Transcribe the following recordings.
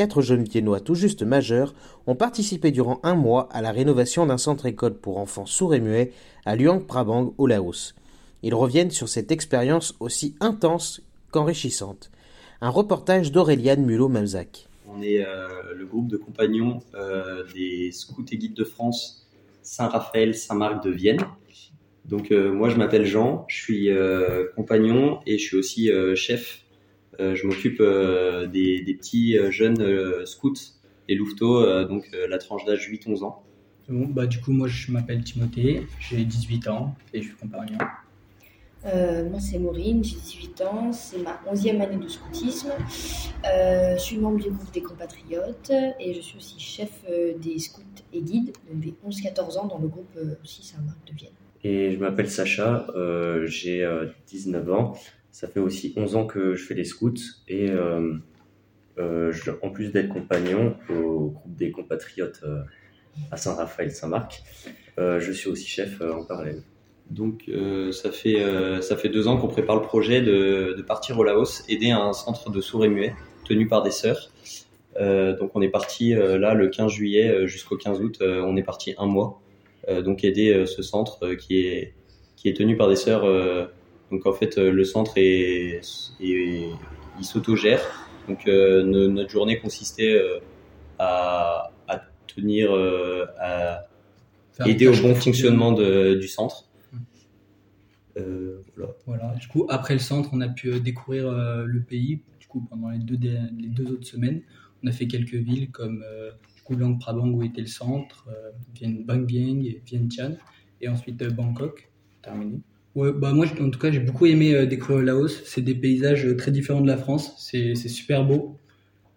Quatre jeunes Viennois tout juste majeurs ont participé durant un mois à la rénovation d'un centre école pour enfants sourds et muets à Luang Prabang au Laos. Ils reviennent sur cette expérience aussi intense qu'enrichissante. Un reportage d'Auréliane Mulot-Malzac. On est euh, le groupe de compagnons euh, des scouts et guides de France Saint-Raphaël, Saint-Marc de Vienne. Donc euh, moi je m'appelle Jean, je suis compagnon et je suis aussi chef. Je m'occupe des, des, petits jeunes scouts et louveteaux, donc la tranche d'âge 8-11 ans. Bon, bah, du coup moi je m'appelle Timothée, j'ai 18 ans et je suis compagnon. Euh, moi, c'est Maureen, j'ai 18 ans, c'est ma 11e année de scoutisme. Euh, je suis membre du groupe des compatriotes et je suis aussi chef euh, des scouts et guides depuis 11-14 ans dans le groupe aussi Saint-Marc de Vienne. Et je m'appelle Sacha, j'ai 19 ans. Ça fait aussi 11 ans que je fais les scouts et je, en plus d'être compagnon au groupe des compatriotes à Saint-Raphaël-Saint-Marc, je suis aussi chef en parallèle. Donc euh, ça fait euh, ça fait deux ans qu'on prépare le projet de, de, partir au Laos, aider un centre de sourds et muets tenu par des sœurs. Euh, donc on est parti euh, là le 15 juillet jusqu'au 15 août, on est parti un mois. donc aider ce centre qui est qui est tenu par des sœurs. Donc en fait le centre est, est il s'autogère. Donc notre journée consistait à, à tenir à aider au bon fonctionnement de, du centre. Euh, voilà. Du coup, après le centre, on a pu euh, découvrir euh, le pays. Du coup, pendant les deux, les deux autres semaines, on a fait quelques villes comme du coup, Luang Prabang où était le centre, Vienne Bang Vieng et Vientiane, et ensuite Bangkok, terminé. Ouais, bah moi, en tout cas, j'ai beaucoup aimé découvrir le Laos. C'est des paysages très différents de la France. C'est super beau.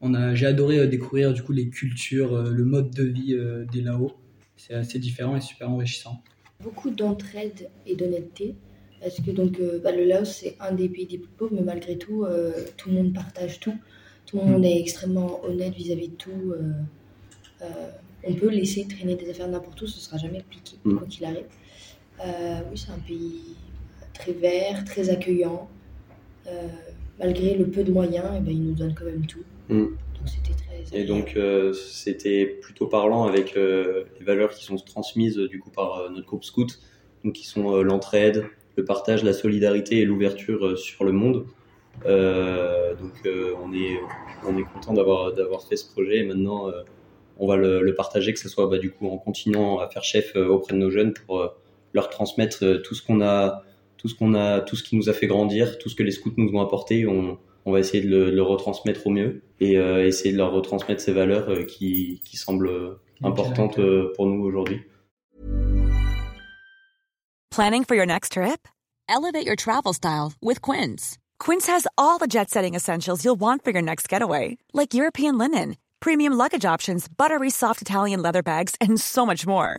On a, j'ai adoré découvrir du coup les cultures, le mode de vie des Laos. C'est assez différent et super enrichissant. Beaucoup d'entraide et d'honnêteté. Parce que donc, euh, bah, le Laos, c'est un des pays les plus pauvres, mais malgré tout, euh, tout le monde partage tout. Tout le monde est extrêmement honnête vis-à-vis de tout. Euh, on peut laisser traîner des affaires n'importe où, ce ne sera jamais appliqué, mm. quoi qu'il arrive. Oui, c'est un pays très vert, très accueillant. malgré le peu de moyens, eh ben, il nous donne quand même tout. Mm. Donc c'était très. Et donc c'était plutôt parlant avec les valeurs qui sont transmises du coup par notre groupe scout, donc qui sont l'entraide, le partage, la solidarité et l'ouverture euh, sur le monde. Euh, donc euh, on est on est content d'avoir d'avoir fait ce projet et maintenant on va le, le, partager que ce soit bah, du coup en continuant à faire chef auprès de nos jeunes pour leur transmettre tout ce qu'on a tout ce qu'on a tout ce qui nous a fait grandir tout ce que les scouts nous ont apporté on, on va essayer de le, le retransmettre au mieux et essayer de leur retransmettre ces valeurs qui, qui semblent importantes pour nous aujourd'hui. Planning for your next trip? Elevate your travel style with Quince. Quince has all the jet setting essentials you'll want for your next getaway, like European linen, premium luggage options, buttery soft Italian leather bags, and so much more.